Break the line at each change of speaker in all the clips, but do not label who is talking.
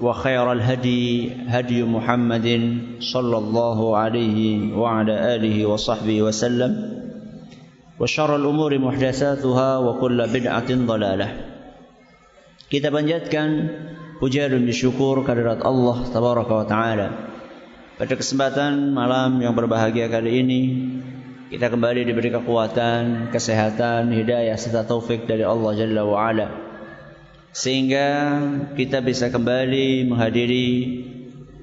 وخير الهدي هدي محمد صلى الله عليه وعلى آله وصحبه وسلم وشر الأمور محدثاتها وكل بدعة ضلالة kita panjatkan puja dan syukur kehadirat Allah tabaraka wa taala pada kesempatan malam yang berbahagia kali ini kita kembali diberi kekuatan, kesehatan, hidayah serta taufik dari Allah Jalla wa ala Sehingga kita bisa kembali menghadiri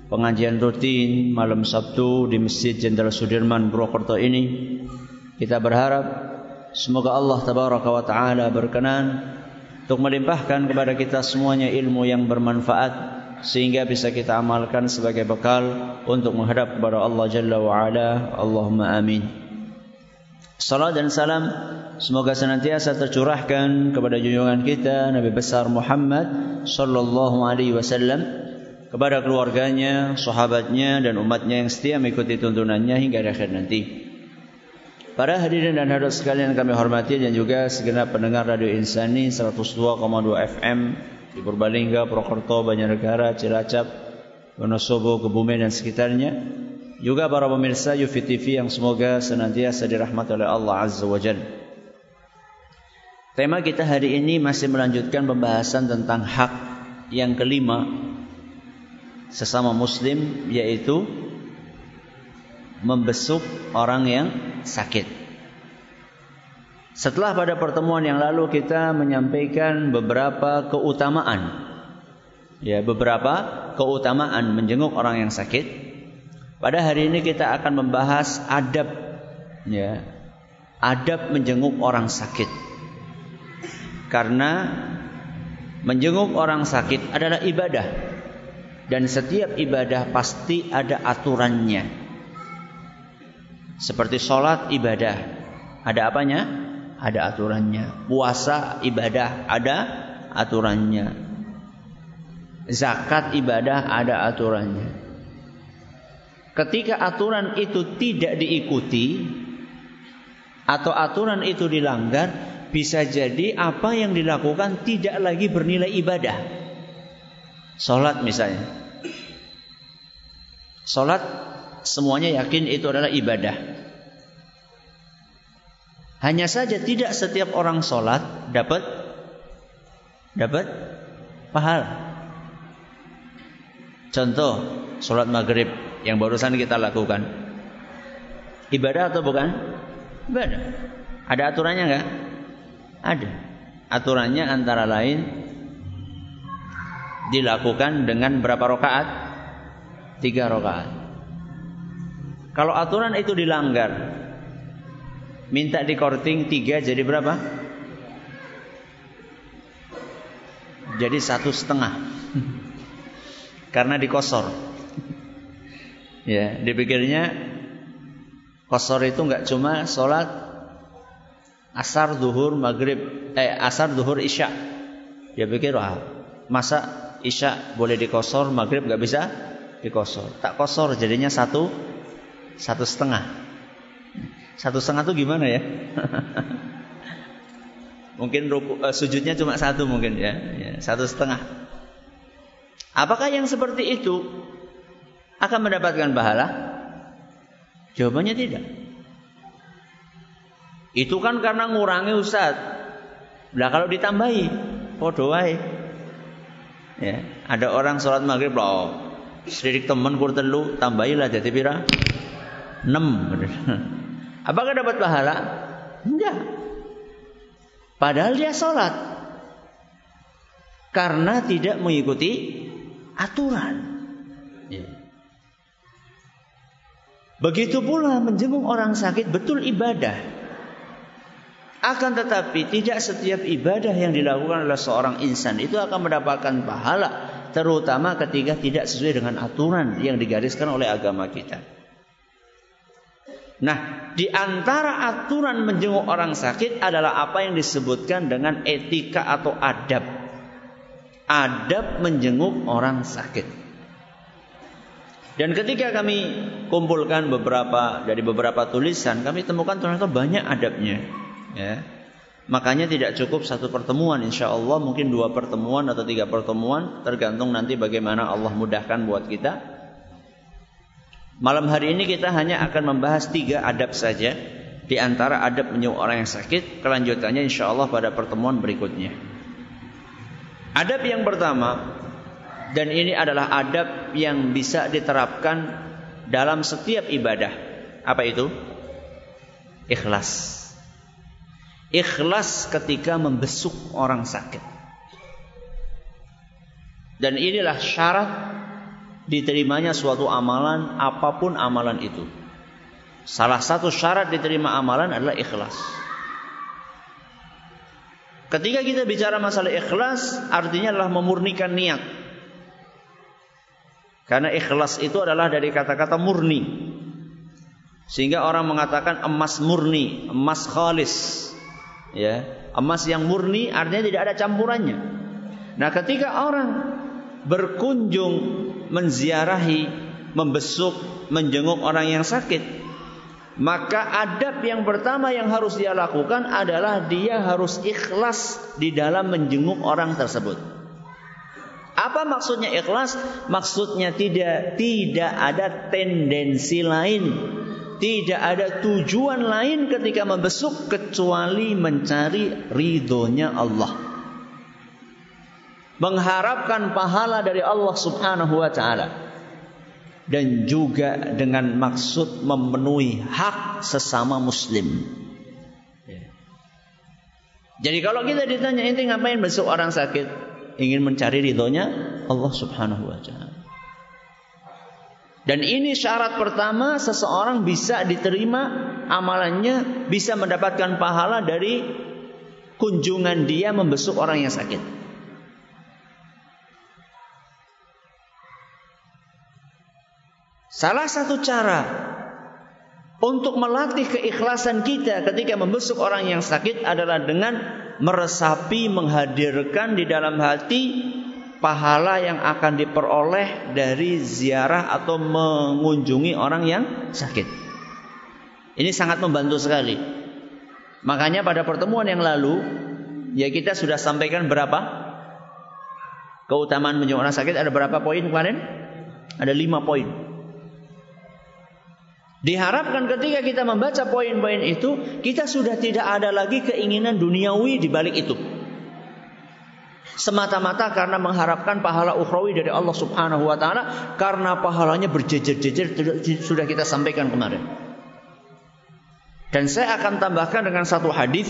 pengajian rutin malam Sabtu di Masjid Jenderal Sudirman Purwokerto ini. Kita berharap semoga Allah tabaraka wa taala berkenan untuk melimpahkan kepada kita semuanya ilmu yang bermanfaat sehingga bisa kita amalkan sebagai bekal untuk menghadap kepada Allah Jalla wa ala. Allahumma amin. Salam dan salam semoga senantiasa tercurahkan kepada junjungan kita Nabi besar Muhammad sallallahu alaihi wasallam kepada keluarganya, sahabatnya dan umatnya yang setia mengikuti tuntunannya hingga akhir nanti. Para hadirin dan hadirat sekalian kami hormati dan juga segenap pendengar Radio Insani 102,2 FM di Purbalingga, Purwokerto, Banjarnegara, Cilacap, Wonosobo, Kebumen dan sekitarnya juga para pemirsa Yufi TV yang semoga senantiasa dirahmati oleh Allah Azza wa Jalla. Tema kita hari ini masih melanjutkan pembahasan tentang hak yang kelima sesama muslim yaitu membesuk orang yang sakit. Setelah pada pertemuan yang lalu kita menyampaikan beberapa keutamaan ya beberapa keutamaan menjenguk orang yang sakit pada hari ini kita akan membahas adab ya. Adab menjenguk orang sakit. Karena menjenguk orang sakit adalah ibadah. Dan setiap ibadah pasti ada aturannya. Seperti sholat ibadah. Ada apanya? Ada aturannya. Puasa ibadah ada aturannya. Zakat ibadah ada aturannya. Ketika aturan itu tidak diikuti atau aturan itu dilanggar, bisa jadi apa yang dilakukan tidak lagi bernilai ibadah. Salat misalnya. Salat semuanya yakin itu adalah ibadah. Hanya saja tidak setiap orang salat dapat dapat pahala. Contoh, salat maghrib yang barusan kita lakukan. Ibadah atau bukan? Ibadah. Ada aturannya enggak? Ada. Aturannya antara lain dilakukan dengan berapa rakaat? Tiga rakaat. Kalau aturan itu dilanggar, minta dikorting tiga jadi berapa? Jadi satu setengah. Karena dikosor. Ya, dipikirnya kosor itu nggak cuma sholat asar, duhur, maghrib, eh asar, duhur, isya. Dia pikir wah masa isya boleh dikosor, maghrib nggak bisa dikosor. Tak kosor jadinya satu satu setengah. Satu setengah itu gimana ya? Mungkin ruku, uh, sujudnya cuma satu mungkin ya, ya, satu setengah. Apakah yang seperti itu akan mendapatkan pahala? Jawabannya tidak. Itu kan karena ngurangi Ustaz. Lah kalau ditambahi, podo wae. Ya, ada orang sholat maghrib loh, sedikit temen kur telu, tambahilah jadi pira? 6. Apakah dapat pahala? Enggak. Padahal dia sholat. Karena tidak mengikuti aturan. Begitu pula menjenguk orang sakit betul ibadah. Akan tetapi tidak setiap ibadah yang dilakukan oleh seorang insan itu akan mendapatkan pahala. Terutama ketika tidak sesuai dengan aturan yang digariskan oleh agama kita. Nah, di antara aturan menjenguk orang sakit adalah apa yang disebutkan dengan etika atau adab. Adab menjenguk orang sakit. Dan ketika kami kumpulkan beberapa dari beberapa tulisan, kami temukan ternyata banyak adabnya. Ya. Makanya tidak cukup satu pertemuan, insya Allah mungkin dua pertemuan atau tiga pertemuan, tergantung nanti bagaimana Allah mudahkan buat kita. Malam hari ini kita hanya akan membahas tiga adab saja di antara adab menyuruh orang yang sakit. Kelanjutannya insya Allah pada pertemuan berikutnya. Adab yang pertama dan ini adalah adab yang bisa diterapkan dalam setiap ibadah. Apa itu? Ikhlas. Ikhlas ketika membesuk orang sakit. Dan inilah syarat diterimanya suatu amalan apa pun amalan itu. Salah satu syarat diterima amalan adalah ikhlas. Ketika kita bicara masalah ikhlas, artinya adalah memurnikan niat. Karena ikhlas itu adalah dari kata-kata murni. Sehingga orang mengatakan emas murni, emas khalis. Ya, emas yang murni artinya tidak ada campurannya. Nah, ketika orang berkunjung menziarahi, membesuk, menjenguk orang yang sakit, maka adab yang pertama yang harus dia lakukan adalah dia harus ikhlas di dalam menjenguk orang tersebut. Apa maksudnya ikhlas? Maksudnya tidak tidak ada tendensi lain, tidak ada tujuan lain ketika membesuk kecuali mencari ridhonya Allah mengharapkan pahala dari Allah Subhanahu wa taala dan juga dengan maksud memenuhi hak sesama muslim. Jadi kalau kita ditanya ini ngapain besok orang sakit? Ingin mencari ridhonya Allah Subhanahu wa taala. Dan ini syarat pertama seseorang bisa diterima amalannya, bisa mendapatkan pahala dari kunjungan dia membesuk orang yang sakit. Salah satu cara untuk melatih keikhlasan kita ketika membesuk orang yang sakit adalah dengan meresapi, menghadirkan di dalam hati pahala yang akan diperoleh dari ziarah atau mengunjungi orang yang sakit. Ini sangat membantu sekali. Makanya pada pertemuan yang lalu ya kita sudah sampaikan berapa keutamaan menjenguk orang sakit ada berapa poin kemarin? Ada lima poin. Diharapkan ketika kita membaca poin-poin itu, kita sudah tidak ada lagi keinginan duniawi di balik itu. Semata-mata karena mengharapkan pahala ukhrawi dari Allah Subhanahu wa taala karena pahalanya berjejer-jejer sudah kita sampaikan kemarin. Dan saya akan tambahkan dengan satu hadis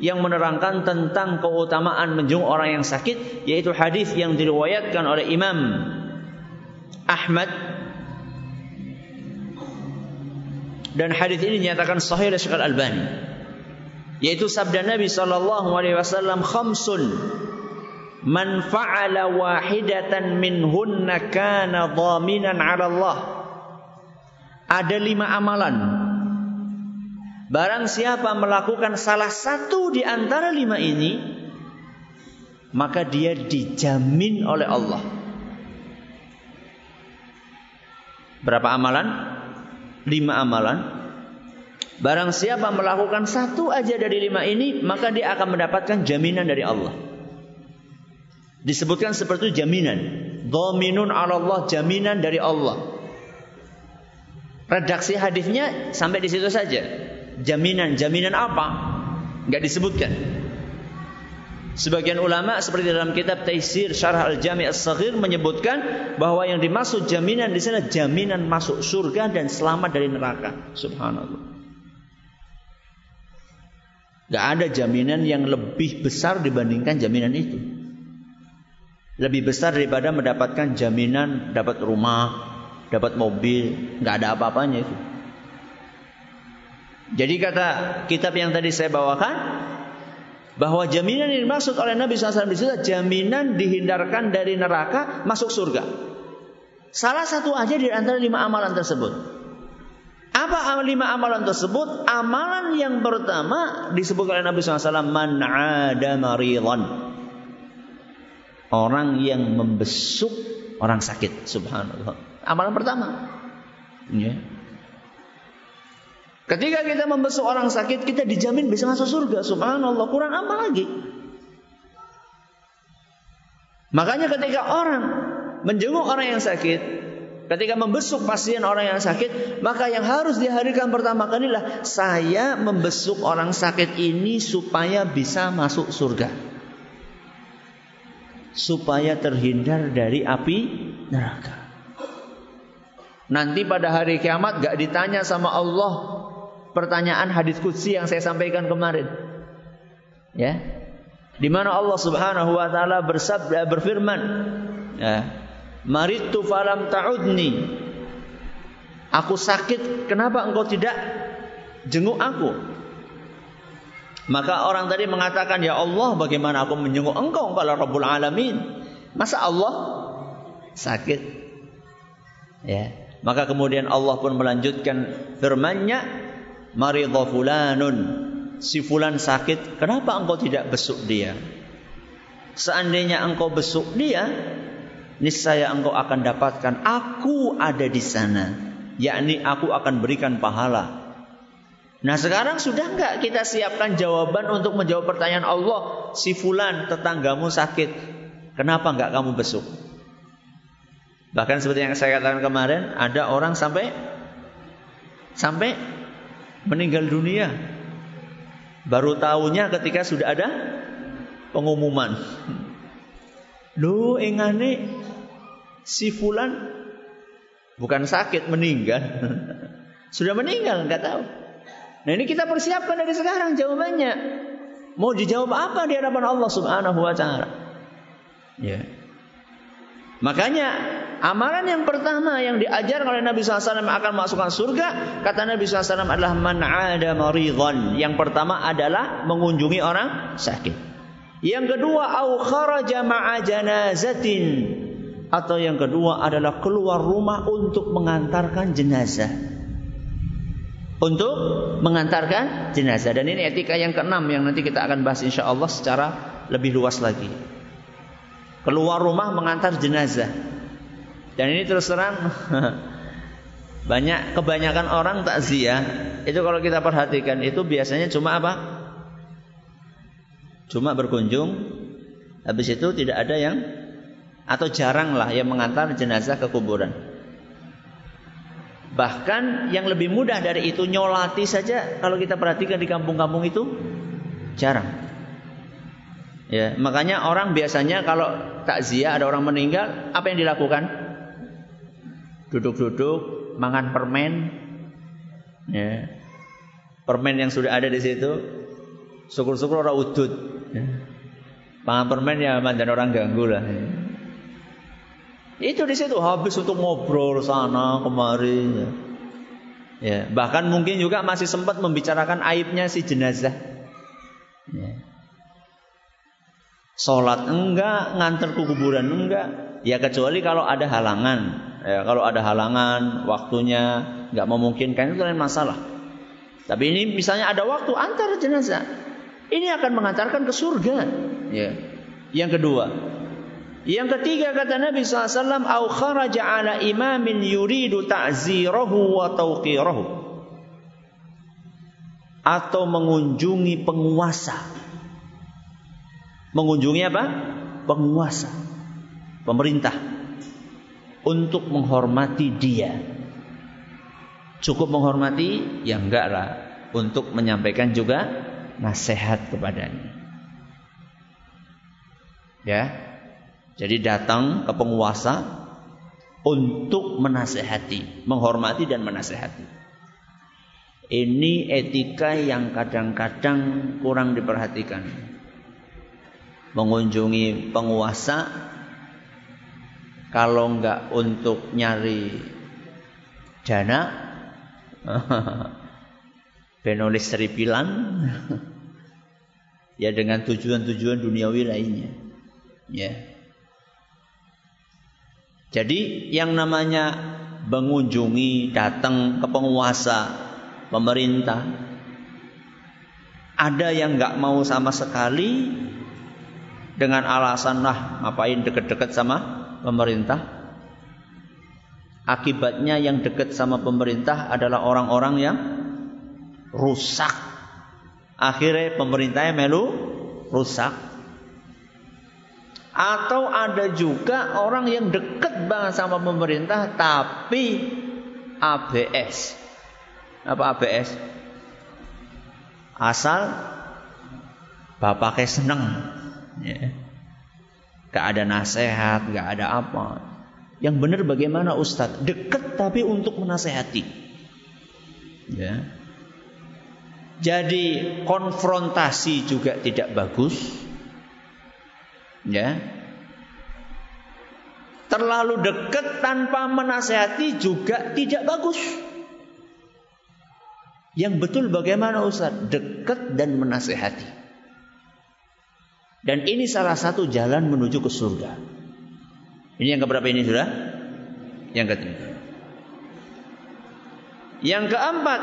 yang menerangkan tentang keutamaan menjenguk orang yang sakit yaitu hadis yang diriwayatkan oleh Imam Ahmad dan hadis ini dinyatakan sahih oleh Syekh Al-Albani. Yaitu sabda Nabi sallallahu alaihi wasallam khamsun man fa'ala wahidatan minhunna kana dhaminan 'ala Allah. Ada lima amalan. Barang siapa melakukan salah satu di antara lima ini maka dia dijamin oleh Allah. Berapa amalan lima amalan. Barang siapa melakukan satu aja dari lima ini, maka dia akan mendapatkan jaminan dari Allah. Disebutkan seperti itu jaminan. Dominun Allah, jaminan dari Allah. Redaksi hadisnya sampai di situ saja. Jaminan, jaminan apa? Enggak disebutkan. Sebagian ulama seperti dalam kitab Taisir Syarah Al-Jami' As-Saghir menyebutkan bahwa yang dimaksud jaminan di sana jaminan masuk surga dan selamat dari neraka. Subhanallah. Gak ada jaminan yang lebih besar dibandingkan jaminan itu. Lebih besar daripada mendapatkan jaminan dapat rumah, dapat mobil, gak ada apa-apanya itu. Jadi kata kitab yang tadi saya bawakan bahwa jaminan yang dimaksud oleh Nabi SAW di situ jaminan dihindarkan dari neraka masuk surga. Salah satu aja di antara lima amalan tersebut. Apa lima amalan tersebut? Amalan yang pertama disebut oleh Nabi SAW man ada maridhan. Orang yang membesuk orang sakit. Subhanallah. Amalan pertama. Ya. Ketika kita membesuk orang sakit, kita dijamin bisa masuk surga. Subhanallah. Kurang apa lagi? Makanya ketika orang menjenguk orang yang sakit, Ketika membesuk pasien orang yang sakit, maka yang harus dihadirkan pertama kali adalah saya membesuk orang sakit ini supaya bisa masuk surga. Supaya terhindar dari api neraka. Nanti pada hari kiamat gak ditanya sama Allah pertanyaan hadis kudsi yang saya sampaikan kemarin. Ya. Di mana Allah Subhanahu wa taala bersabda berfirman, ya, Maritu falam ta'udni. Aku sakit, kenapa engkau tidak jenguk aku? Maka orang tadi mengatakan, Ya Allah bagaimana aku menjenguk engkau kalau Rabbul Alamin. Masa Allah sakit? Ya. Maka kemudian Allah pun melanjutkan firman-Nya, Maridha fulanun. Si fulan sakit, kenapa engkau tidak besuk dia? Seandainya engkau besuk dia, niscaya engkau akan dapatkan aku ada di sana. Yakni aku akan berikan pahala. Nah sekarang sudah enggak kita siapkan jawaban untuk menjawab pertanyaan Allah? Si fulan tetanggamu sakit. Kenapa enggak kamu besuk? Bahkan seperti yang saya katakan kemarin Ada orang sampai Sampai meninggal dunia Baru tahunya ketika sudah ada Pengumuman Loh engane si fulan bukan sakit meninggal. Sudah meninggal nggak tahu. Nah ini kita persiapkan dari sekarang jawabannya. Mau dijawab apa di hadapan Allah Subhanahu wa taala? Ya. Makanya amalan yang pertama yang diajar oleh Nabi SAW akan masukkan surga, kata Nabi SAW adalah man ada maridhan. Yang pertama adalah mengunjungi orang sakit. Yang kedua au kharaja ma'a janazatin atau yang kedua adalah keluar rumah untuk mengantarkan jenazah. Untuk mengantarkan jenazah. Dan ini etika yang keenam yang nanti kita akan bahas insya Allah secara lebih luas lagi. Keluar rumah mengantar jenazah. Dan ini terus terang banyak kebanyakan orang takziah itu kalau kita perhatikan itu biasanya cuma apa? Cuma berkunjung habis itu tidak ada yang atau jaranglah yang mengantar jenazah ke kuburan. Bahkan yang lebih mudah dari itu nyolati saja kalau kita perhatikan di kampung-kampung itu jarang. Ya, makanya orang biasanya kalau takziah ada orang meninggal, apa yang dilakukan? Duduk-duduk, makan permen. Ya. Permen yang sudah ada di situ, syukur-syukur orang udut. Ya. Makan permen ya mandan orang ganggu lah. Ya. Itu di situ habis untuk ngobrol sana kemari. Ya. ya. bahkan mungkin juga masih sempat membicarakan aibnya si jenazah. Ya. Sholat enggak, nganter ke kuburan enggak. Ya kecuali kalau ada halangan. Ya, kalau ada halangan, waktunya nggak memungkinkan itu lain masalah. Tapi ini misalnya ada waktu antar jenazah. Ini akan mengantarkan ke surga. Ya. Yang kedua, yang ketiga kata Nabi SAW, "Au kharaja ala imamin yuridu ta'zirahu wa tawqirahu." atau mengunjungi penguasa. Mengunjungi apa? Penguasa. Pemerintah. Untuk menghormati dia. Cukup menghormati? Ya enggak lah. Untuk menyampaikan juga nasihat kepadanya. Ya. Jadi datang ke penguasa untuk menasehati, menghormati dan menasehati. Ini etika yang kadang-kadang kurang diperhatikan. Mengunjungi penguasa kalau enggak untuk nyari dana. Benolis seripilan. Ya dengan tujuan-tujuan duniawi lainnya. Ya. Jadi yang namanya mengunjungi datang ke penguasa pemerintah. Ada yang nggak mau sama sekali dengan alasan lah ngapain deket-deket sama pemerintah. Akibatnya yang dekat sama pemerintah adalah orang-orang yang rusak. Akhirnya pemerintahnya melu rusak. Atau ada juga orang yang dekat banget sama pemerintah tapi ABS apa ABS? Asal bapaknya seneng. Ya. Gak ada nasihat, gak ada apa. Yang benar bagaimana Ustadz? Dekat tapi untuk menasehati. Ya. Jadi konfrontasi juga tidak bagus. Ya. Terlalu dekat tanpa menasehati juga tidak bagus. Yang betul bagaimana Ustaz? Dekat dan menasehati. Dan ini salah satu jalan menuju ke surga. Ini yang keberapa ini sudah? Yang ketiga. Yang keempat.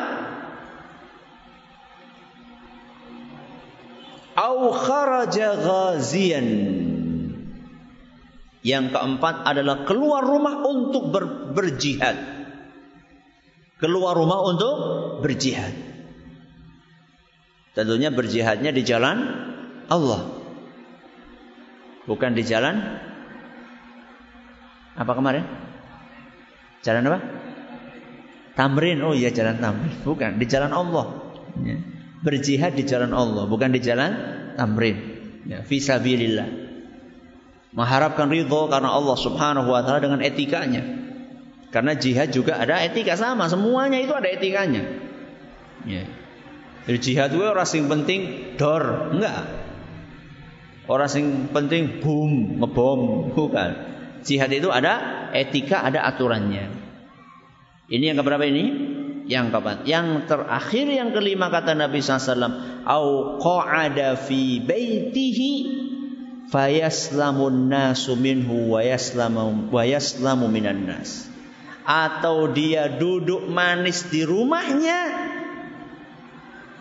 Au kharaja ghazian. Yang keempat adalah keluar rumah untuk ber, berjihad keluar rumah untuk berjihad. Tentunya berjihadnya di jalan Allah. Bukan di jalan apa kemarin? Jalan apa? Tamrin. Oh iya jalan tamrin. Bukan, di jalan Allah. Ya. Berjihad di jalan Allah, bukan di jalan tamrin. Ya, fisabilillah. Mengharapkan ridho karena Allah Subhanahu wa taala dengan etikanya. Karena jihad juga ada etika sama, semuanya itu ada etikanya. Ya. Jadi jihad itu orang penting dor, enggak. Orang sing penting boom, ngebom, bukan. Jihad itu ada etika, ada aturannya. Ini yang keberapa ini? Yang keempat. Yang terakhir yang kelima kata Nabi SAW. Au qa'ada fi baitihi fayaslamun nasu minhu wa yaslamu, wa yaslamu minan nas atau dia duduk manis di rumahnya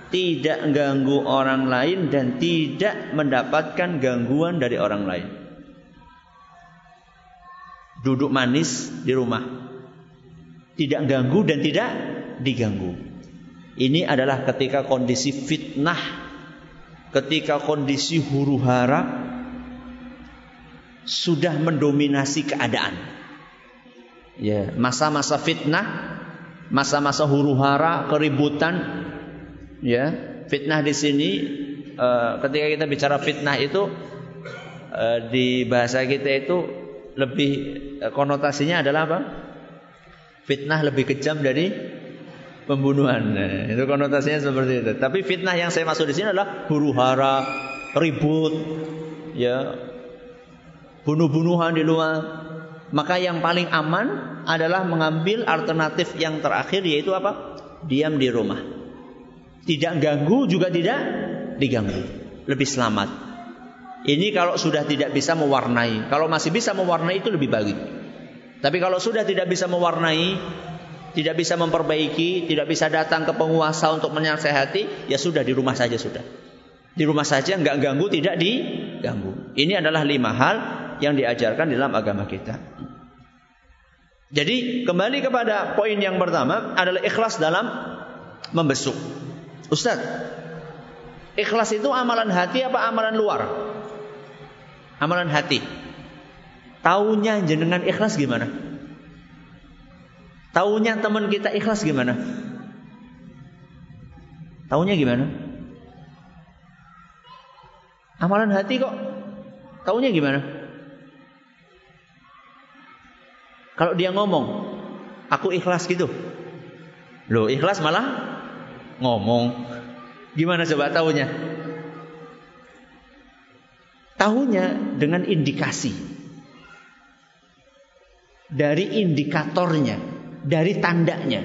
tidak ganggu orang lain dan tidak mendapatkan gangguan dari orang lain. Duduk manis di rumah. Tidak ganggu dan tidak diganggu. Ini adalah ketika kondisi fitnah, ketika kondisi huru hara sudah mendominasi keadaan ya masa-masa fitnah masa-masa huru hara keributan ya. Fitnah di sini uh, ketika kita bicara fitnah itu uh, di bahasa kita itu lebih uh, konotasinya adalah apa? Fitnah lebih kejam dari pembunuhan. Nah, itu konotasinya seperti itu. Tapi fitnah yang saya maksud di sini adalah huru hara ribut ya bunuh-bunuhan di luar. Maka yang paling aman adalah mengambil alternatif yang terakhir yaitu apa? Diam di rumah. Tidak ganggu juga tidak diganggu. Lebih selamat. Ini kalau sudah tidak bisa mewarnai. Kalau masih bisa mewarnai itu lebih baik. Tapi kalau sudah tidak bisa mewarnai, tidak bisa memperbaiki, tidak bisa datang ke penguasa untuk menasehati, ya sudah di rumah saja sudah. Di rumah saja nggak ganggu, tidak diganggu. Ini adalah lima hal yang diajarkan dalam agama kita. Jadi kembali kepada poin yang pertama adalah ikhlas dalam membesuk. Ustaz, ikhlas itu amalan hati apa amalan luar? Amalan hati. Taunya jenengan ikhlas gimana? Taunya teman kita ikhlas gimana? Taunya gimana? Amalan hati kok. Taunya gimana? Kalau dia ngomong, aku ikhlas gitu. Loh, ikhlas malah ngomong. Gimana coba tahunya? Tahunya dengan indikasi. Dari indikatornya, dari tandanya.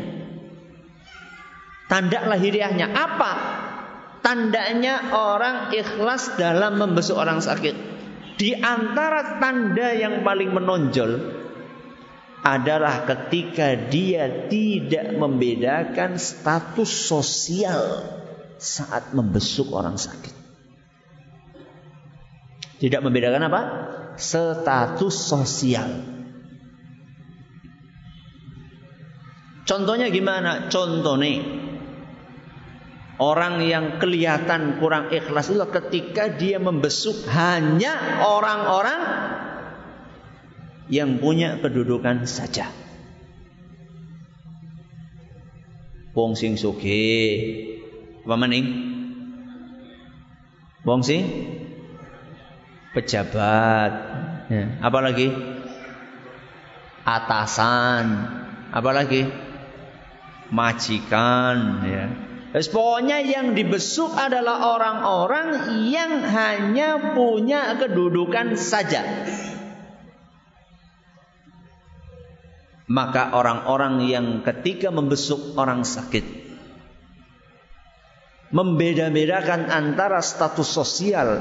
Tanda lahiriahnya apa? Tandanya orang ikhlas dalam membesuk orang sakit. Di antara tanda yang paling menonjol adalah ketika dia tidak membedakan status sosial saat membesuk orang sakit. Tidak membedakan apa? Status sosial. Contohnya gimana? Contoh nih. Orang yang kelihatan kurang ikhlas itu ketika dia membesuk hanya orang-orang yang punya kedudukan saja. Wong sing sugih. Apa maning? Wong sing pejabat. Ya. Apalagi atasan. Apalagi majikan. Ya. pokoknya yang dibesuk adalah orang-orang yang hanya punya kedudukan saja. Maka orang-orang yang ketika membesuk orang sakit membeda-bedakan antara status sosial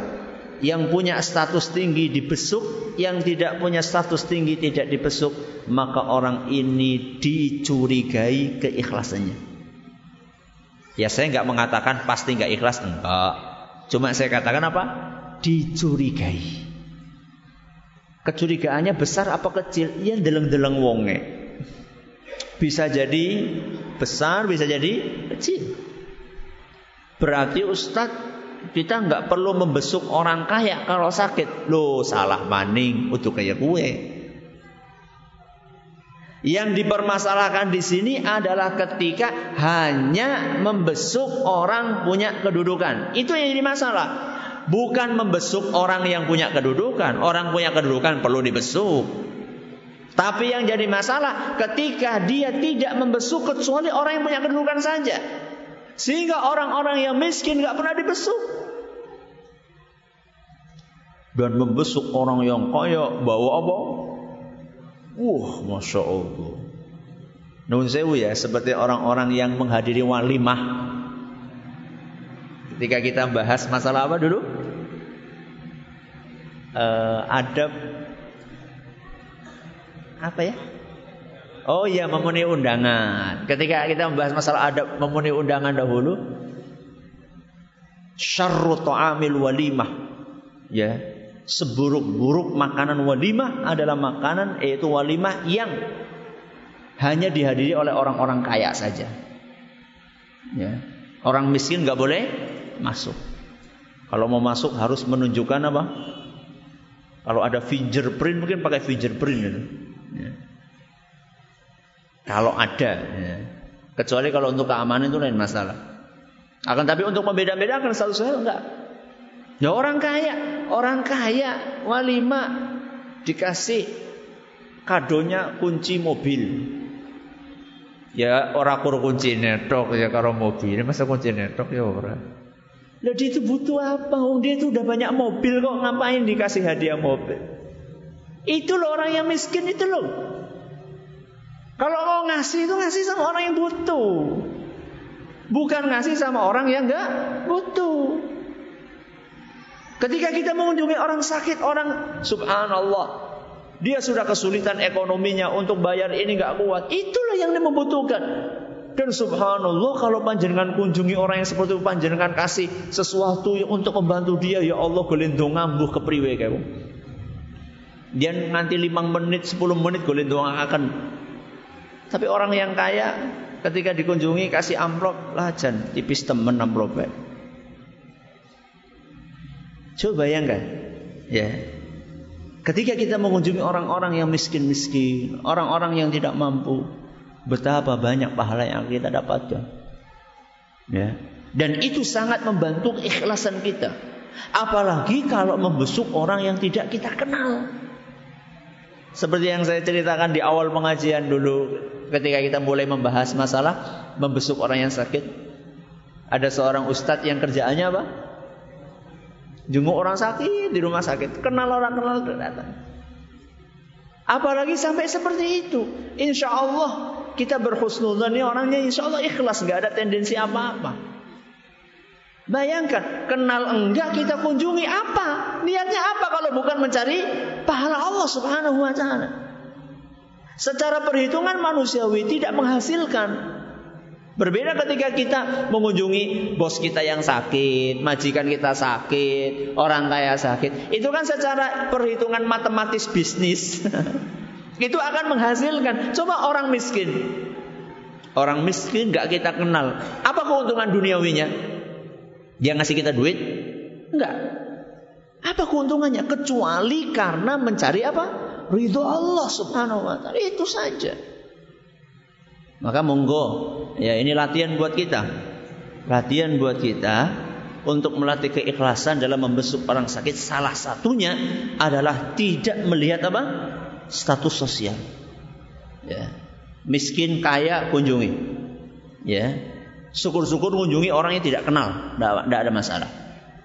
yang punya status tinggi dibesuk, yang tidak punya status tinggi tidak dibesuk, maka orang ini dicurigai keikhlasannya. Ya saya nggak mengatakan pasti nggak ikhlas, enggak. Cuma saya katakan apa? Dicurigai. Kecurigaannya besar apa kecil? Ya deleng-deleng wonge. Bisa jadi besar, bisa jadi kecil. Berarti Ustadz kita nggak perlu membesuk orang kaya kalau sakit. Loh salah maning untuk kayak kue. Yang dipermasalahkan di sini adalah ketika hanya membesuk orang punya kedudukan. Itu yang jadi masalah. Bukan membesuk orang yang punya kedudukan. Orang punya kedudukan perlu dibesuk. Tapi yang jadi masalah ketika dia tidak membesuk kecuali orang yang punya kedudukan saja. Sehingga orang-orang yang miskin nggak pernah dibesuk. Dan membesuk orang yang kaya bawa apa? Wah, masya Allah. Nun sewu ya, seperti orang-orang yang menghadiri walimah. Ketika kita bahas masalah apa dulu? Uh, adab apa ya? Oh iya memenuhi undangan. Ketika kita membahas masalah adab memenuhi undangan dahulu, syarru ta'amil walimah. Ya, seburuk-buruk makanan walimah adalah makanan yaitu walimah yang hanya dihadiri oleh orang-orang kaya saja. Ya. Orang miskin nggak boleh masuk. Kalau mau masuk harus menunjukkan apa? Kalau ada fingerprint mungkin pakai fingerprint itu. Ya. Kalau ada, ya. kecuali kalau untuk keamanan itu lain masalah. Akan tapi untuk membeda-bedakan satu saya enggak. Ya orang kaya, orang kaya walima dikasih kadonya kunci mobil. Ya orang kur kunci netok ya karo mobil, masa kunci netok ya orang. Lah itu butuh apa? Dia itu udah banyak mobil kok ngapain dikasih hadiah mobil? Itu loh orang yang miskin itu loh. Kalau mau ngasih itu ngasih sama orang yang butuh. Bukan ngasih sama orang yang enggak butuh. Ketika kita mengunjungi orang sakit, orang subhanallah, dia sudah kesulitan ekonominya untuk bayar ini enggak kuat. Itulah yang dia membutuhkan. Dan subhanallah kalau panjenengan kunjungi orang yang seperti itu panjenengan kasih sesuatu untuk membantu dia ya Allah gelendong ngambuh kepriwe kayak dia nanti 5 menit, 10 menit golek akan. Tapi orang yang kaya Ketika dikunjungi kasih amplop, lajan tipis temen amplopnya. Coba bayangkan, ya. Ketika kita mengunjungi orang-orang yang miskin-miskin, orang-orang yang tidak mampu, betapa banyak pahala yang kita dapatkan. Ya. Dan itu sangat membantu keikhlasan kita. Apalagi kalau membesuk orang yang tidak kita kenal. Seperti yang saya ceritakan di awal pengajian dulu ketika kita mulai membahas masalah membesuk orang yang sakit. Ada seorang ustadz yang kerjaannya apa? Jenguk orang sakit di rumah sakit. Kenal orang kenal datang. Apalagi sampai seperti itu. Insya Allah kita berhusnudzon ini orangnya insya Allah ikhlas. nggak ada tendensi apa-apa. Bayangkan, kenal enggak kita kunjungi apa? Niatnya apa kalau bukan mencari pahala Allah Subhanahu wa taala? Secara perhitungan manusiawi tidak menghasilkan. Berbeda ketika kita mengunjungi bos kita yang sakit, majikan kita sakit, orang kaya sakit. Itu kan secara perhitungan matematis bisnis. itu akan menghasilkan. Coba orang miskin. Orang miskin gak kita kenal. Apa keuntungan duniawinya? Dia ngasih kita duit? Enggak. Apa keuntungannya? Kecuali karena mencari apa? Ridho Allah subhanahu wa ta'ala. Itu saja. Maka monggo, ya ini latihan buat kita. Latihan buat kita untuk melatih keikhlasan dalam membesuk orang sakit salah satunya adalah tidak melihat apa? status sosial. Ya. Miskin, kaya, kunjungi. Ya. Syukur-syukur kunjungi orang yang tidak kenal, tidak ada masalah.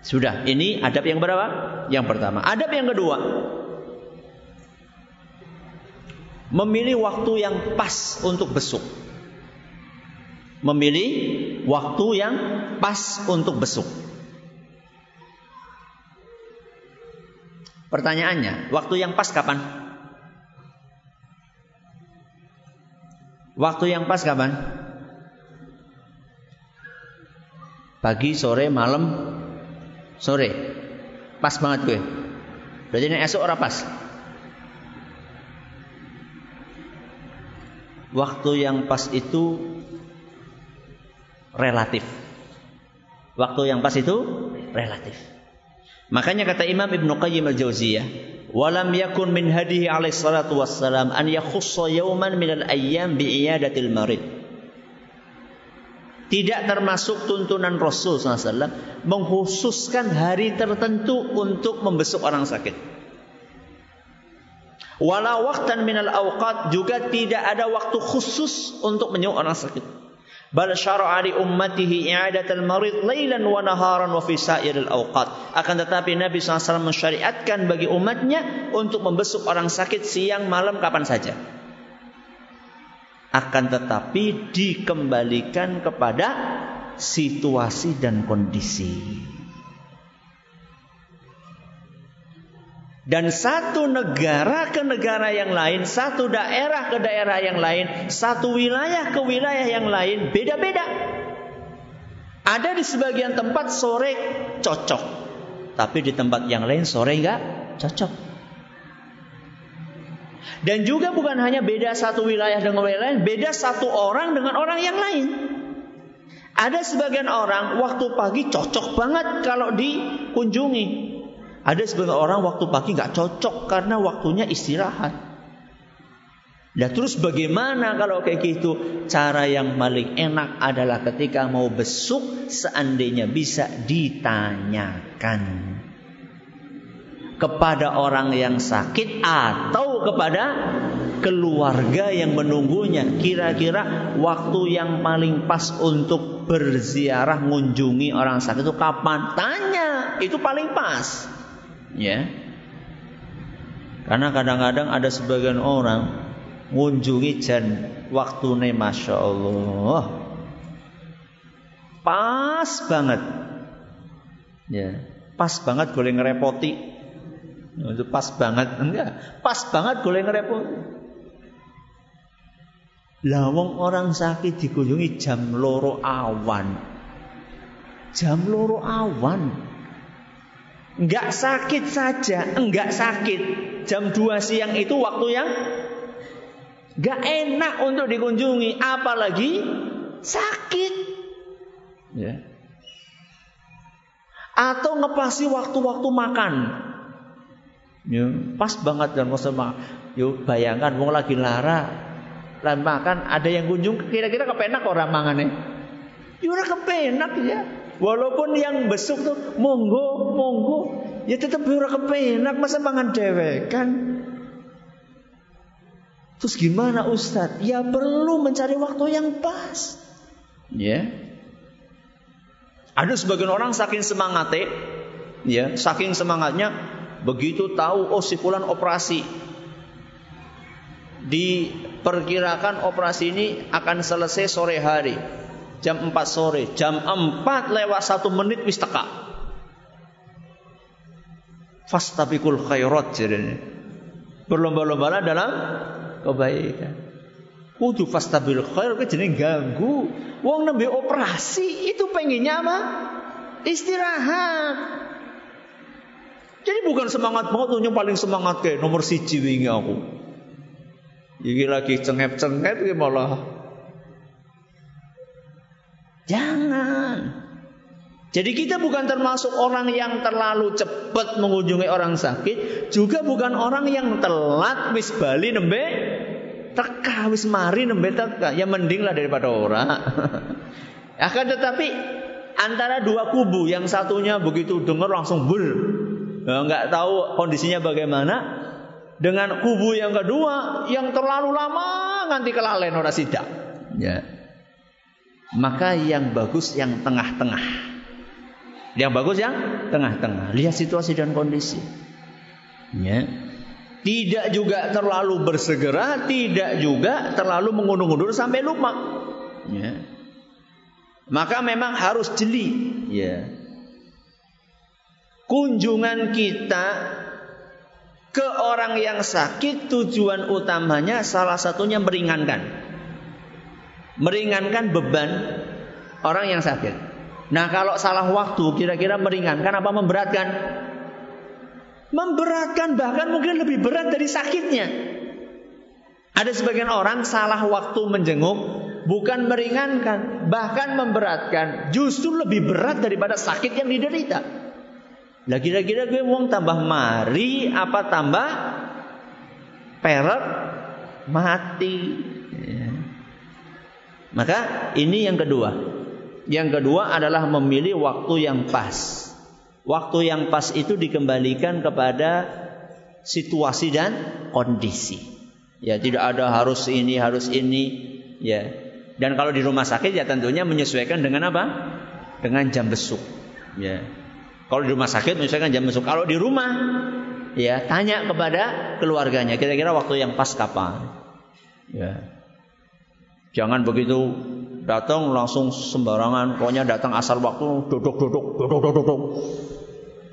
Sudah, ini adab yang berapa? Yang pertama. Adab yang kedua, memilih waktu yang pas untuk besuk memilih waktu yang pas untuk besuk. Pertanyaannya, waktu yang pas kapan? Waktu yang pas kapan? Pagi, sore, malam, sore. Pas banget gue. Berarti ini esok orang pas. Waktu yang pas itu relatif. Waktu yang pas itu relatif. Makanya kata Imam Ibn Qayyim al-Jauziyah, "Walam yakun min hadihi alaihi salatu wassalam an yakhussa yawman min al-ayyam bi iyadatil marid." Tidak termasuk tuntunan Rasul SAW mengkhususkan hari tertentu untuk membesuk orang sakit. Walau waktan minal awqat juga tidak ada waktu khusus untuk menyuk orang sakit. Bal syara'a li ummatihi i'adatal marid lailan wa naharan wa awqat. Akan tetapi Nabi SAW mensyariatkan bagi umatnya untuk membesuk orang sakit siang malam kapan saja. Akan tetapi dikembalikan kepada situasi dan kondisi. Dan satu negara ke negara yang lain, satu daerah ke daerah yang lain, satu wilayah ke wilayah yang lain beda-beda. Ada di sebagian tempat sore cocok, tapi di tempat yang lain sore enggak cocok. Dan juga bukan hanya beda satu wilayah dengan wilayah lain, beda satu orang dengan orang yang lain. Ada sebagian orang waktu pagi cocok banget kalau dikunjungi. Ada sebagian orang waktu pagi nggak cocok karena waktunya istirahat. Nah terus bagaimana kalau kayak gitu? Cara yang paling enak adalah ketika mau besuk seandainya bisa ditanyakan kepada orang yang sakit atau kepada keluarga yang menunggunya. Kira-kira waktu yang paling pas untuk berziarah mengunjungi orang sakit itu kapan? Tanya, itu paling pas. Ya. Karena kadang-kadang ada sebagian orang ngunjungi jan nih masya Allah. Pas banget. Ya pas banget boleh ngerepoti. Itu pas banget. Enggak pas banget boleh ngerepoti. Lawang orang sakit dikunjungi jam loro awan. Jam loro awan Enggak sakit saja, enggak sakit. Jam 2 siang itu waktu yang Gak enak untuk dikunjungi, apalagi sakit. Ya. Atau ngepasi waktu-waktu makan. Ya, pas banget dan masa makan. Yuk bayangkan mau lagi lara, lagi makan ada yang kunjung kira-kira kepenak orang. Yura ya kepenak ya. Walaupun yang besuk tuh monggo, monggo, ya tetap yura kepenak masa mangan dewek kan. Terus gimana Ustadz? Ya perlu mencari waktu yang pas. Ya. Ada sebagian orang saking semangatnya, ya, saking semangatnya begitu tahu oh si fulan operasi. Diperkirakan operasi ini akan selesai sore hari. Jam 4 sore, jam 4 lewat 1 menit wis teka. Fastabikul khairat jadinya. Berlomba-lomba dalam kebaikan. Kudu fastabil khair ke jeneng ganggu. Wong nembe operasi itu pengennya apa? Istirahat. Jadi bukan semangat banget tuh paling semangat kayak nomor siji wingi aku. Iki lagi cengep-cengep iki malah. Jangan. Jadi kita bukan termasuk orang yang terlalu cepat mengunjungi orang sakit, juga bukan orang yang telat wis bali nembe teka wis mari nembe teka. Ya mending lah daripada orang. Akan tetapi antara dua kubu, yang satunya begitu dengar langsung ber, ya, nggak tahu kondisinya bagaimana. Dengan kubu yang kedua yang terlalu lama nganti kelalen orang sidak. Ya. Maka yang bagus yang tengah-tengah. Yang bagus yang tengah-tengah. Lihat situasi dan kondisi. Ya. Tidak juga terlalu bersegera, tidak juga terlalu mengundur-undur sampai lupa. Ya. Maka memang harus jeli. Ya. Kunjungan kita ke orang yang sakit tujuan utamanya salah satunya meringankan. Meringankan beban orang yang sakit. Nah kalau salah waktu kira-kira meringankan apa memberatkan? Memberatkan bahkan mungkin lebih berat dari sakitnya. Ada sebagian orang salah waktu menjenguk bukan meringankan, bahkan memberatkan, justru lebih berat daripada sakit yang diderita. Lah kira-kira gue mau tambah mari apa tambah peret mati. Maka ini yang kedua. Yang kedua adalah memilih waktu yang pas. Waktu yang pas itu dikembalikan kepada situasi dan kondisi. Ya, tidak ada harus ini, harus ini, ya. Dan kalau di rumah sakit ya tentunya menyesuaikan dengan apa? Dengan jam besuk. Ya. Kalau di rumah sakit menyesuaikan jam besuk. Kalau di rumah ya tanya kepada keluarganya kira-kira waktu yang pas kapan. Ya. Jangan begitu datang langsung sembarangan, pokoknya datang asal waktu duduk duduk duduk duduk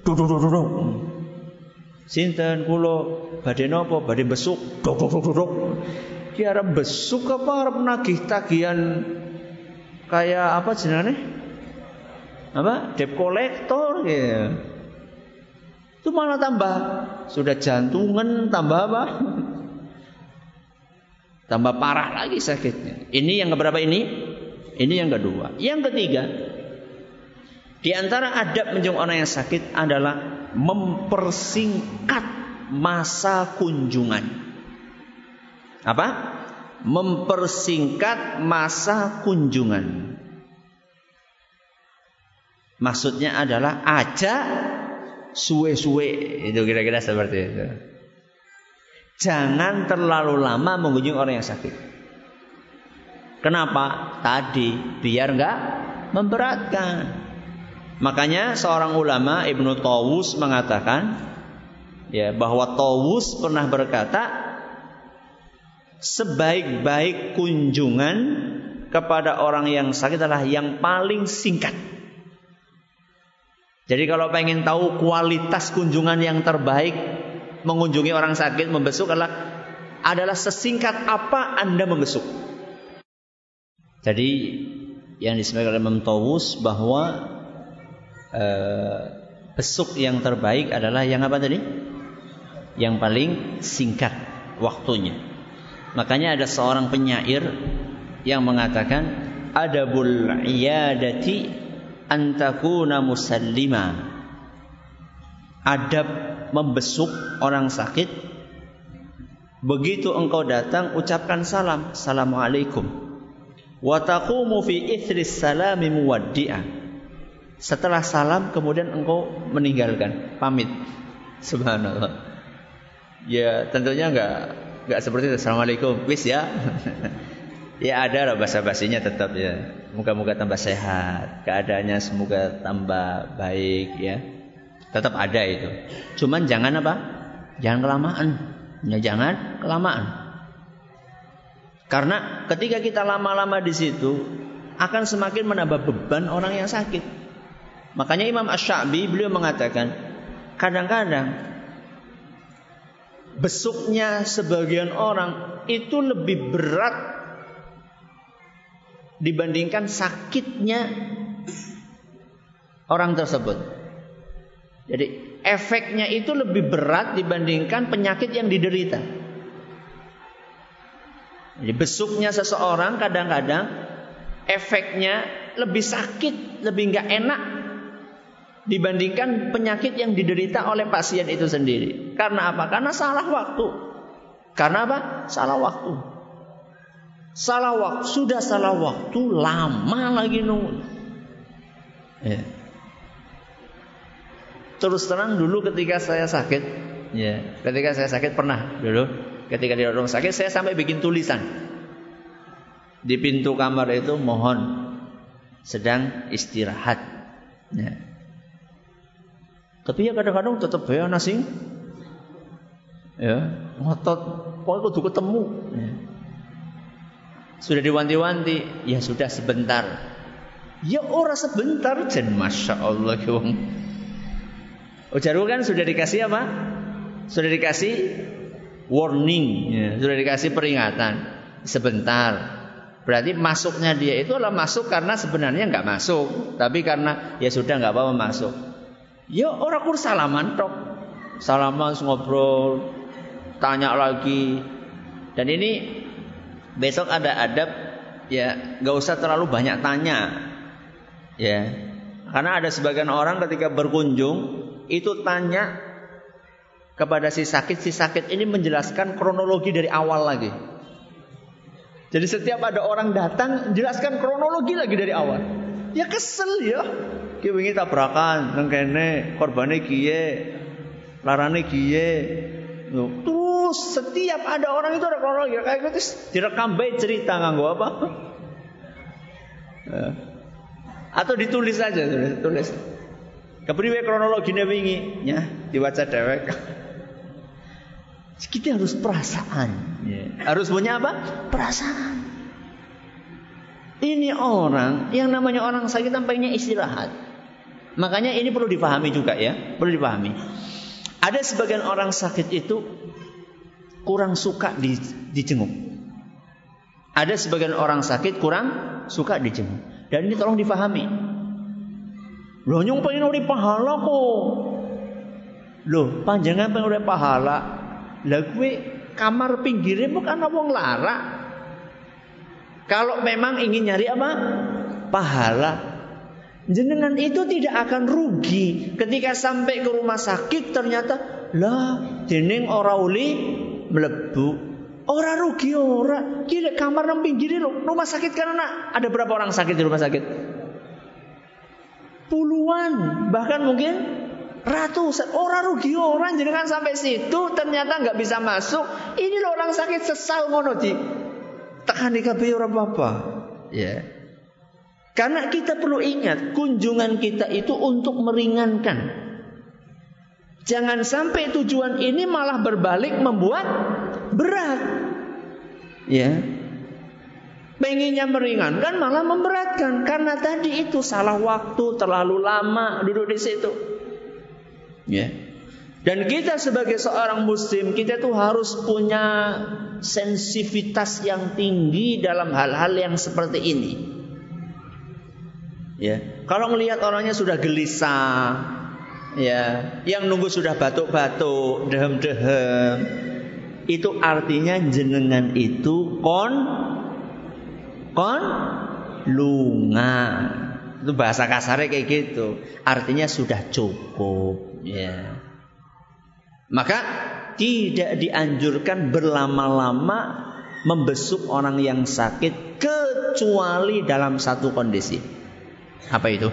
duduk duduk duduk. Sinten kulo badhe napa badhe besuk duduk duduk duduk. Ki arep besuk apa arep nagih tagihan kayak apa jenenge? Apa? Debt collector ya? Itu malah tambah sudah jantungan tambah apa? tambah parah lagi sakitnya. Ini yang keberapa ini? Ini yang kedua. Yang ketiga, di antara adab menjenguk orang yang sakit adalah mempersingkat masa kunjungan. Apa? Mempersingkat masa kunjungan. Maksudnya adalah aja suwe-suwe. Itu kira-kira seperti itu. Jangan terlalu lama mengunjungi orang yang sakit. Kenapa? Tadi biar enggak memberatkan. Makanya seorang ulama Ibnu Tawus mengatakan ya bahwa Tawus pernah berkata sebaik-baik kunjungan kepada orang yang sakit adalah yang paling singkat. Jadi kalau pengen tahu kualitas kunjungan yang terbaik mengunjungi orang sakit membesuk adalah adalah sesingkat apa Anda membesuk. Jadi yang disampaikan oleh Imam bahwa eh, besuk yang terbaik adalah yang apa tadi? Yang paling singkat waktunya. Makanya ada seorang penyair yang mengatakan adabul iyadati antakuna musallima. Adab membesuk orang sakit. Begitu engkau datang ucapkan salam. Assalamualaikum. Wa taqumu fi ithris salami setelah salam kemudian engkau meninggalkan. Pamit. Subhanallah. Ya tentunya enggak enggak seperti itu. Assalamualaikum. Wis ya. Ya ada lah bahasa basinya tetap ya. Moga-moga tambah sehat, keadaannya semoga tambah baik ya. Tetap ada itu. Cuman jangan apa? Jangan kelamaan. Ya jangan kelamaan. Karena ketika kita lama-lama di situ akan semakin menambah beban orang yang sakit. Makanya Imam Ash-Sha'bi beliau mengatakan, kadang-kadang besuknya sebagian orang itu lebih berat dibandingkan sakitnya orang tersebut. Jadi efeknya itu lebih berat dibandingkan penyakit yang diderita. Jadi besuknya seseorang kadang-kadang efeknya lebih sakit, lebih nggak enak dibandingkan penyakit yang diderita oleh pasien itu sendiri. Karena apa? Karena salah waktu. Karena apa? Salah waktu. Salah waktu, sudah salah waktu, lama lagi nunggu. Ya. Terus terang dulu ketika saya sakit, ya, ketika saya sakit pernah dulu, ketika di rumah sakit saya sampai bikin tulisan di pintu kamar itu mohon sedang istirahat. Ya. Tapi ya kadang-kadang tetap ya nasi, ya ngotot, pokoknya kudu ketemu. Ya. Sudah diwanti-wanti, ya sudah sebentar. Ya orang sebentar, jen masya Allah wong. Ujaru kan sudah dikasih apa? Sudah dikasih warning, ya. sudah dikasih peringatan. Sebentar. Berarti masuknya dia itu adalah masuk karena sebenarnya nggak masuk, tapi karena ya sudah nggak apa-apa masuk. Ya orang kur salaman tok, salaman ngobrol, tanya lagi. Dan ini Besok ada adab ya nggak usah terlalu banyak tanya. Ya. Karena ada sebagian orang ketika berkunjung itu tanya kepada si sakit, si sakit ini menjelaskan kronologi dari awal lagi. Jadi setiap ada orang datang jelaskan kronologi lagi dari awal. Ya kesel ya. Ki wingi tabrakan nang kene korbane kiye, larane kiye. Terus setiap ada orang itu ada kronologi kayak gitu direkam baik cerita nganggo apa? Ya. Atau ditulis saja tulis. tulis. Kepriwe kronologinya wingi ya diwaca dewek. Kita harus perasaan. Ya. Harus punya apa? Perasaan. Ini orang yang namanya orang sakit tampaknya istirahat. Makanya ini perlu dipahami juga ya, perlu dipahami. Ada sebagian orang sakit itu kurang suka di, dijenguk. Ada sebagian orang sakit kurang suka dijenguk. Dan ini tolong difahami. Loh nyung pengen uri pahala kok. Loh panjangan pengen uri pahala. Lah kamar pinggirnya bukan wong lara. Kalau memang ingin nyari apa? Pahala. Jenengan itu tidak akan rugi ketika sampai ke rumah sakit ternyata lah dening ora uli melebu. Ora rugi ora. Kira kamar nang pinggir lo rumah sakit karena ada berapa orang sakit di rumah sakit? Puluhan, bahkan mungkin ratusan orang rugi orang jenengan sampai situ ternyata nggak bisa masuk. Ini loh orang sakit sesal ngono di tekan di orang apa? Ya. Yeah. Karena kita perlu ingat kunjungan kita itu untuk meringankan. Jangan sampai tujuan ini malah berbalik membuat berat. Ya. Pengennya meringankan malah memberatkan karena tadi itu salah waktu, terlalu lama duduk di situ. Ya. Dan kita sebagai seorang muslim kita tuh harus punya sensitivitas yang tinggi dalam hal-hal yang seperti ini. Ya, kalau melihat orangnya sudah gelisah, ya, yang nunggu sudah batuk-batuk, dehem-dehem, Itu artinya jenengan itu kon kon lunga. Itu bahasa kasarnya kayak gitu. Artinya sudah cukup, ya. Maka tidak dianjurkan berlama-lama membesuk orang yang sakit kecuali dalam satu kondisi. Apa itu?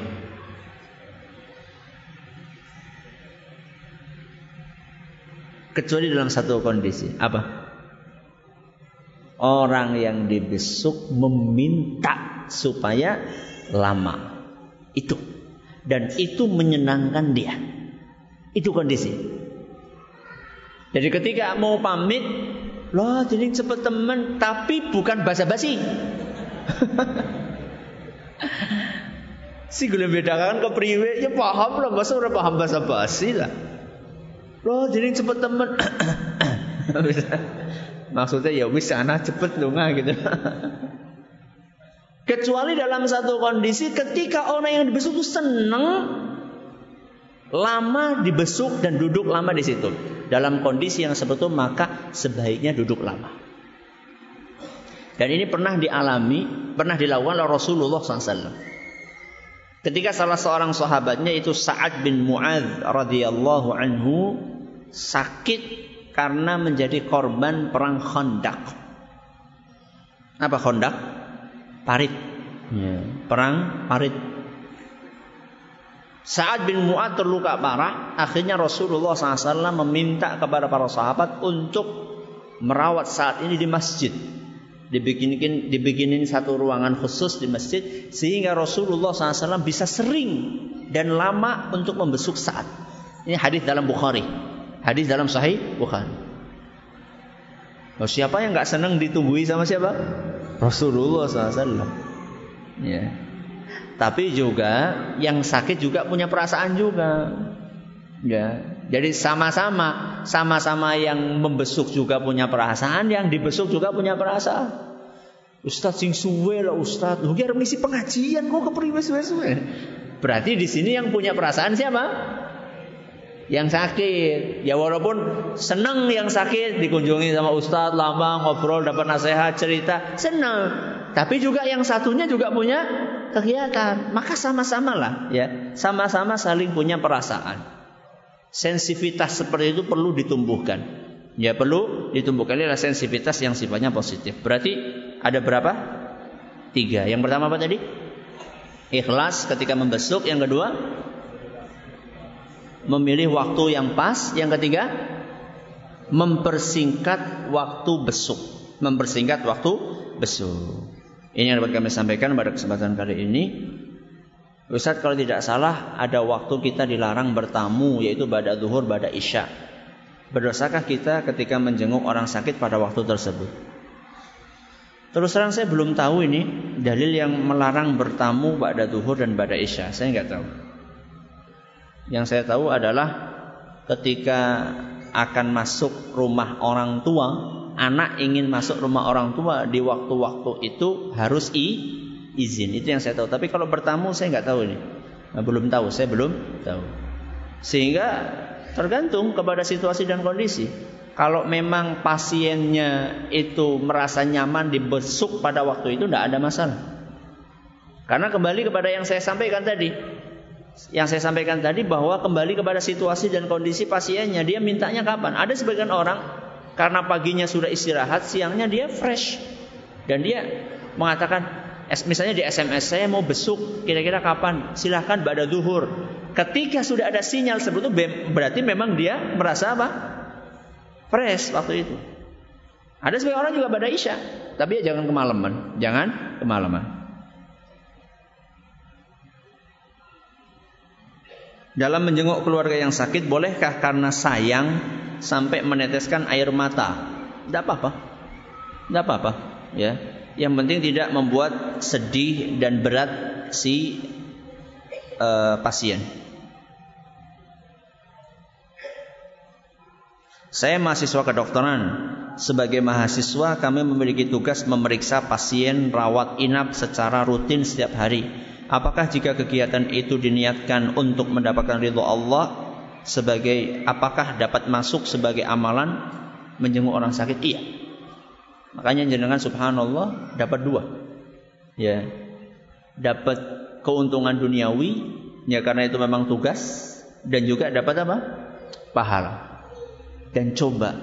Kecuali dalam satu kondisi. Apa? Orang yang dibesuk meminta supaya lama. Itu. Dan itu menyenangkan dia. Itu kondisi. Jadi ketika mau pamit, loh jadi cepet temen, tapi bukan basa-basi. si gue bedakan ke priwe, ya paham lah, masa udah paham basa-basi lah. Loh jadi cepet temen. Maksudnya ya wis anak cepet lunga gitu. Kecuali dalam satu kondisi ketika orang yang dibesuk itu seneng lama dibesuk dan duduk lama di situ. Dalam kondisi yang seperti maka sebaiknya duduk lama. Dan ini pernah dialami, pernah dilakukan oleh Rasulullah SAW. Ketika salah seorang sahabatnya itu Sa'ad bin Mu'adz radhiyallahu anhu sakit karena menjadi korban perang Khandaq. Apa Khandaq? Parit. Ya. Perang parit Sa'ad bin Mu'ad terluka parah, akhirnya Rasulullah SAW meminta kepada para sahabat untuk merawat saat ini di masjid. Dibikinin, dibikinin satu ruangan khusus di masjid sehingga Rasulullah SAW bisa sering dan lama untuk membesuk saat. Ini hadis dalam Bukhari. Hadis dalam Sahih Bukhari. Oh, siapa yang nggak senang ditungguin sama siapa? Rasulullah SAW. Ya. Tapi juga yang sakit juga punya perasaan juga. Ya. Jadi sama-sama, sama-sama yang membesuk juga punya perasaan, yang dibesuk juga punya perasaan. Ustaz sing suwe lah Ustaz. Lu misi pengajian kok kepriwe suwe-suwe. Berarti di sini yang punya perasaan siapa? Yang sakit. Ya walaupun senang yang sakit dikunjungi sama Ustaz lama ngobrol dapat nasihat cerita senang. Tapi juga yang satunya juga punya kegiatan. Maka sama-sama lah ya, sama-sama saling punya perasaan. Sensitivitas seperti itu perlu ditumbuhkan. Ya perlu ditumbuhkan adalah sensitivitas yang sifatnya positif. Berarti ada berapa? Tiga. Yang pertama apa tadi? Ikhlas ketika membesuk. Yang kedua, memilih waktu yang pas. Yang ketiga, mempersingkat waktu besuk. Mempersingkat waktu besuk. Ini yang dapat kami sampaikan pada kesempatan kali ini. Ustaz kalau tidak salah ada waktu kita dilarang bertamu yaitu pada zuhur pada isya. Berdosakah kita ketika menjenguk orang sakit pada waktu tersebut? Terus terang saya belum tahu ini dalil yang melarang bertamu pada zuhur dan pada isya. Saya nggak tahu. Yang saya tahu adalah ketika akan masuk rumah orang tua anak ingin masuk rumah orang tua di waktu-waktu itu harus i, izin. Itu yang saya tahu. Tapi kalau bertamu saya nggak tahu ini. Nah, belum tahu, saya belum tahu. Sehingga tergantung kepada situasi dan kondisi. Kalau memang pasiennya itu merasa nyaman dibesuk pada waktu itu tidak ada masalah. Karena kembali kepada yang saya sampaikan tadi. Yang saya sampaikan tadi bahwa kembali kepada situasi dan kondisi pasiennya. Dia mintanya kapan? Ada sebagian orang karena paginya sudah istirahat, siangnya dia fresh. Dan dia mengatakan, misalnya di SMS saya mau besuk, kira-kira kapan? Silahkan pada duhur. Ketika sudah ada sinyal seperti itu, berarti memang dia merasa apa? Fresh waktu itu. Ada sebagian orang juga pada isya, tapi ya jangan kemalaman, jangan kemalaman. Dalam menjenguk keluarga yang sakit, bolehkah karena sayang sampai meneteskan air mata. Tidak apa-apa. Tidak apa-apa. Ya. Yang penting tidak membuat sedih dan berat si uh, pasien. Saya mahasiswa kedokteran. Sebagai mahasiswa kami memiliki tugas memeriksa pasien rawat inap secara rutin setiap hari. Apakah jika kegiatan itu diniatkan untuk mendapatkan ridho Allah sebagai apakah dapat masuk sebagai amalan menjenguk orang sakit? Iya. Makanya jenengan subhanallah dapat dua. Ya. Dapat keuntungan duniawi ya karena itu memang tugas dan juga dapat apa? pahala. Dan coba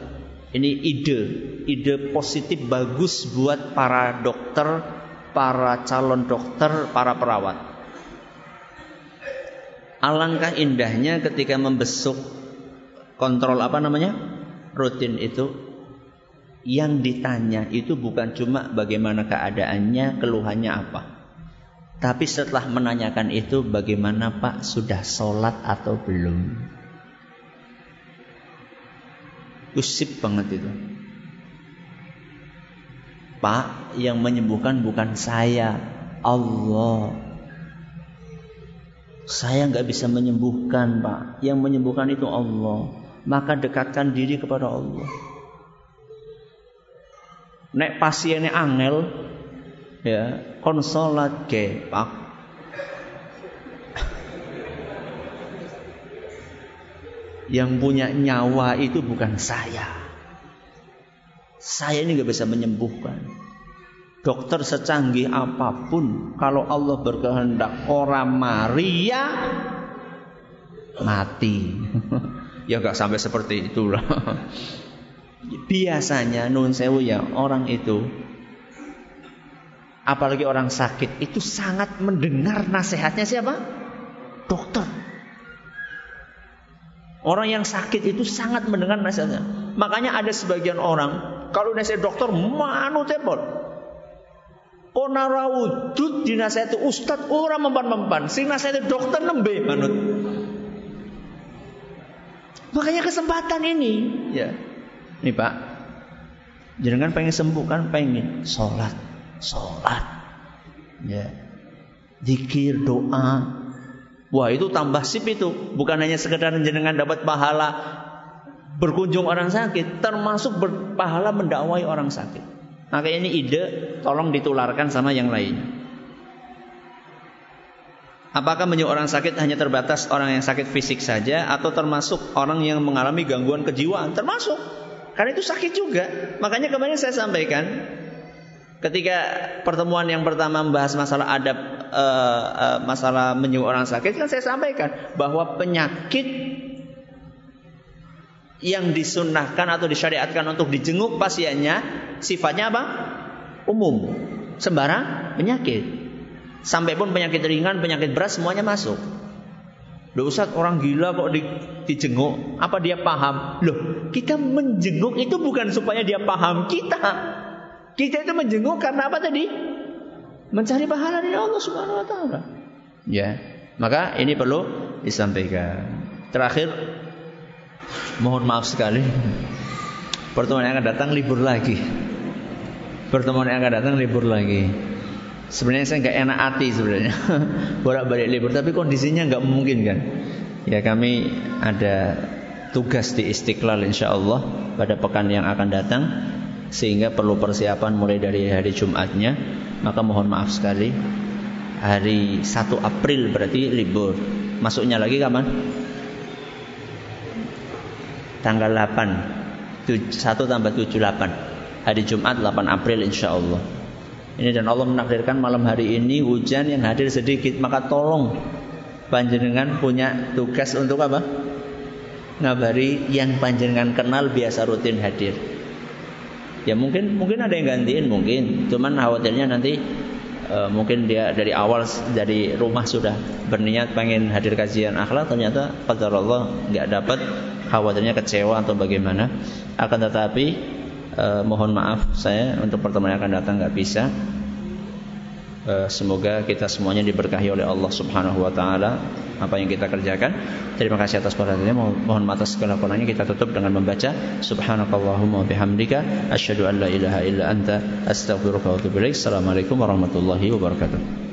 ini ide, ide positif bagus buat para dokter, para calon dokter, para perawat. Alangkah indahnya ketika membesuk kontrol apa namanya? rutin itu yang ditanya itu bukan cuma bagaimana keadaannya, keluhannya apa. Tapi setelah menanyakan itu bagaimana Pak sudah sholat atau belum? Usip banget itu. Pak yang menyembuhkan bukan saya, Allah. Saya nggak bisa menyembuhkan Pak. Yang menyembuhkan itu Allah. Maka dekatkan diri kepada Allah. Nek pasiennya angel, ya konsolat ke Pak. Yang punya nyawa itu bukan saya. Saya ini nggak bisa menyembuhkan. Dokter secanggih apa pun, kalau Allah berkehendak orang Maria mati. ya nggak sampai seperti itulah. Biasanya nun sewu ya orang itu apalagi orang sakit itu sangat mendengar nasihatnya siapa? Dokter. Orang yang sakit itu sangat mendengar nasihatnya. Makanya ada sebagian orang kalau nasihat dokter manu tebol. Onara wujud dinasihati ustad orang mempan-mempan. Sing nasihati dokter nembe manut. Makanya kesempatan ini, ya. Nih Pak, jangan pengen sembuh kan pengen sholat, sholat, ya. Dikir doa, wah itu tambah sip itu. Bukan hanya sekedar jenengan dapat pahala berkunjung orang sakit, termasuk berpahala mendakwai orang sakit. Maka ini ide tolong ditularkan sama yang lain. Apakah menyuruh orang sakit hanya terbatas orang yang sakit fisik saja atau termasuk orang yang mengalami gangguan kejiwaan? Termasuk. Karena itu sakit juga. Makanya kemarin saya sampaikan ketika pertemuan yang pertama membahas masalah adab uh, uh, masalah menyuruh orang sakit kan saya sampaikan bahwa penyakit yang disunahkan atau disyariatkan untuk dijenguk pasiennya sifatnya apa? Umum. Sembarang penyakit. Sampai pun penyakit ringan, penyakit berat semuanya masuk. Loh Ustaz orang gila kok di, dijenguk Apa dia paham? Loh kita menjenguk itu bukan supaya dia paham kita Kita itu menjenguk karena apa tadi? Mencari pahala dari Allah subhanahu wa ta'ala Ya Maka ini perlu disampaikan Terakhir Mohon maaf sekali. Pertemuan yang akan datang libur lagi. Pertemuan yang akan datang libur lagi. Sebenarnya saya nggak enak hati sebenarnya bolak-balik libur, tapi kondisinya nggak memungkinkan. Ya kami ada tugas di Istiqlal insya Allah pada pekan yang akan datang sehingga perlu persiapan mulai dari hari Jumatnya maka mohon maaf sekali hari 1 April berarti libur masuknya lagi kapan? Tanggal 8 1 tambah 7 8 hari Jumat 8 April insya Allah. Ini dan Allah menakdirkan malam hari ini hujan yang hadir sedikit maka tolong panjenengan punya tugas untuk apa? Ngabari yang panjenengan kenal biasa rutin hadir. Ya mungkin mungkin ada yang gantiin mungkin. Cuman khawatirnya nanti uh, mungkin dia dari awal dari rumah sudah berniat pengen hadir kajian akhlak ternyata pada Allah nggak dapat khawatirnya kecewa atau bagaimana. Akan tetapi eh, mohon maaf saya untuk pertemuan yang akan datang nggak bisa. Eh, semoga kita semuanya diberkahi oleh Allah Subhanahu wa taala apa yang kita kerjakan. Terima kasih atas perhatiannya. Mohon maaf atas segala kurangnya kita tutup dengan membaca subhanakallahumma bihamdika asyhadu an la ilaha illa anta astaghfiruka wa. Assalamualaikum warahmatullahi wabarakatuh.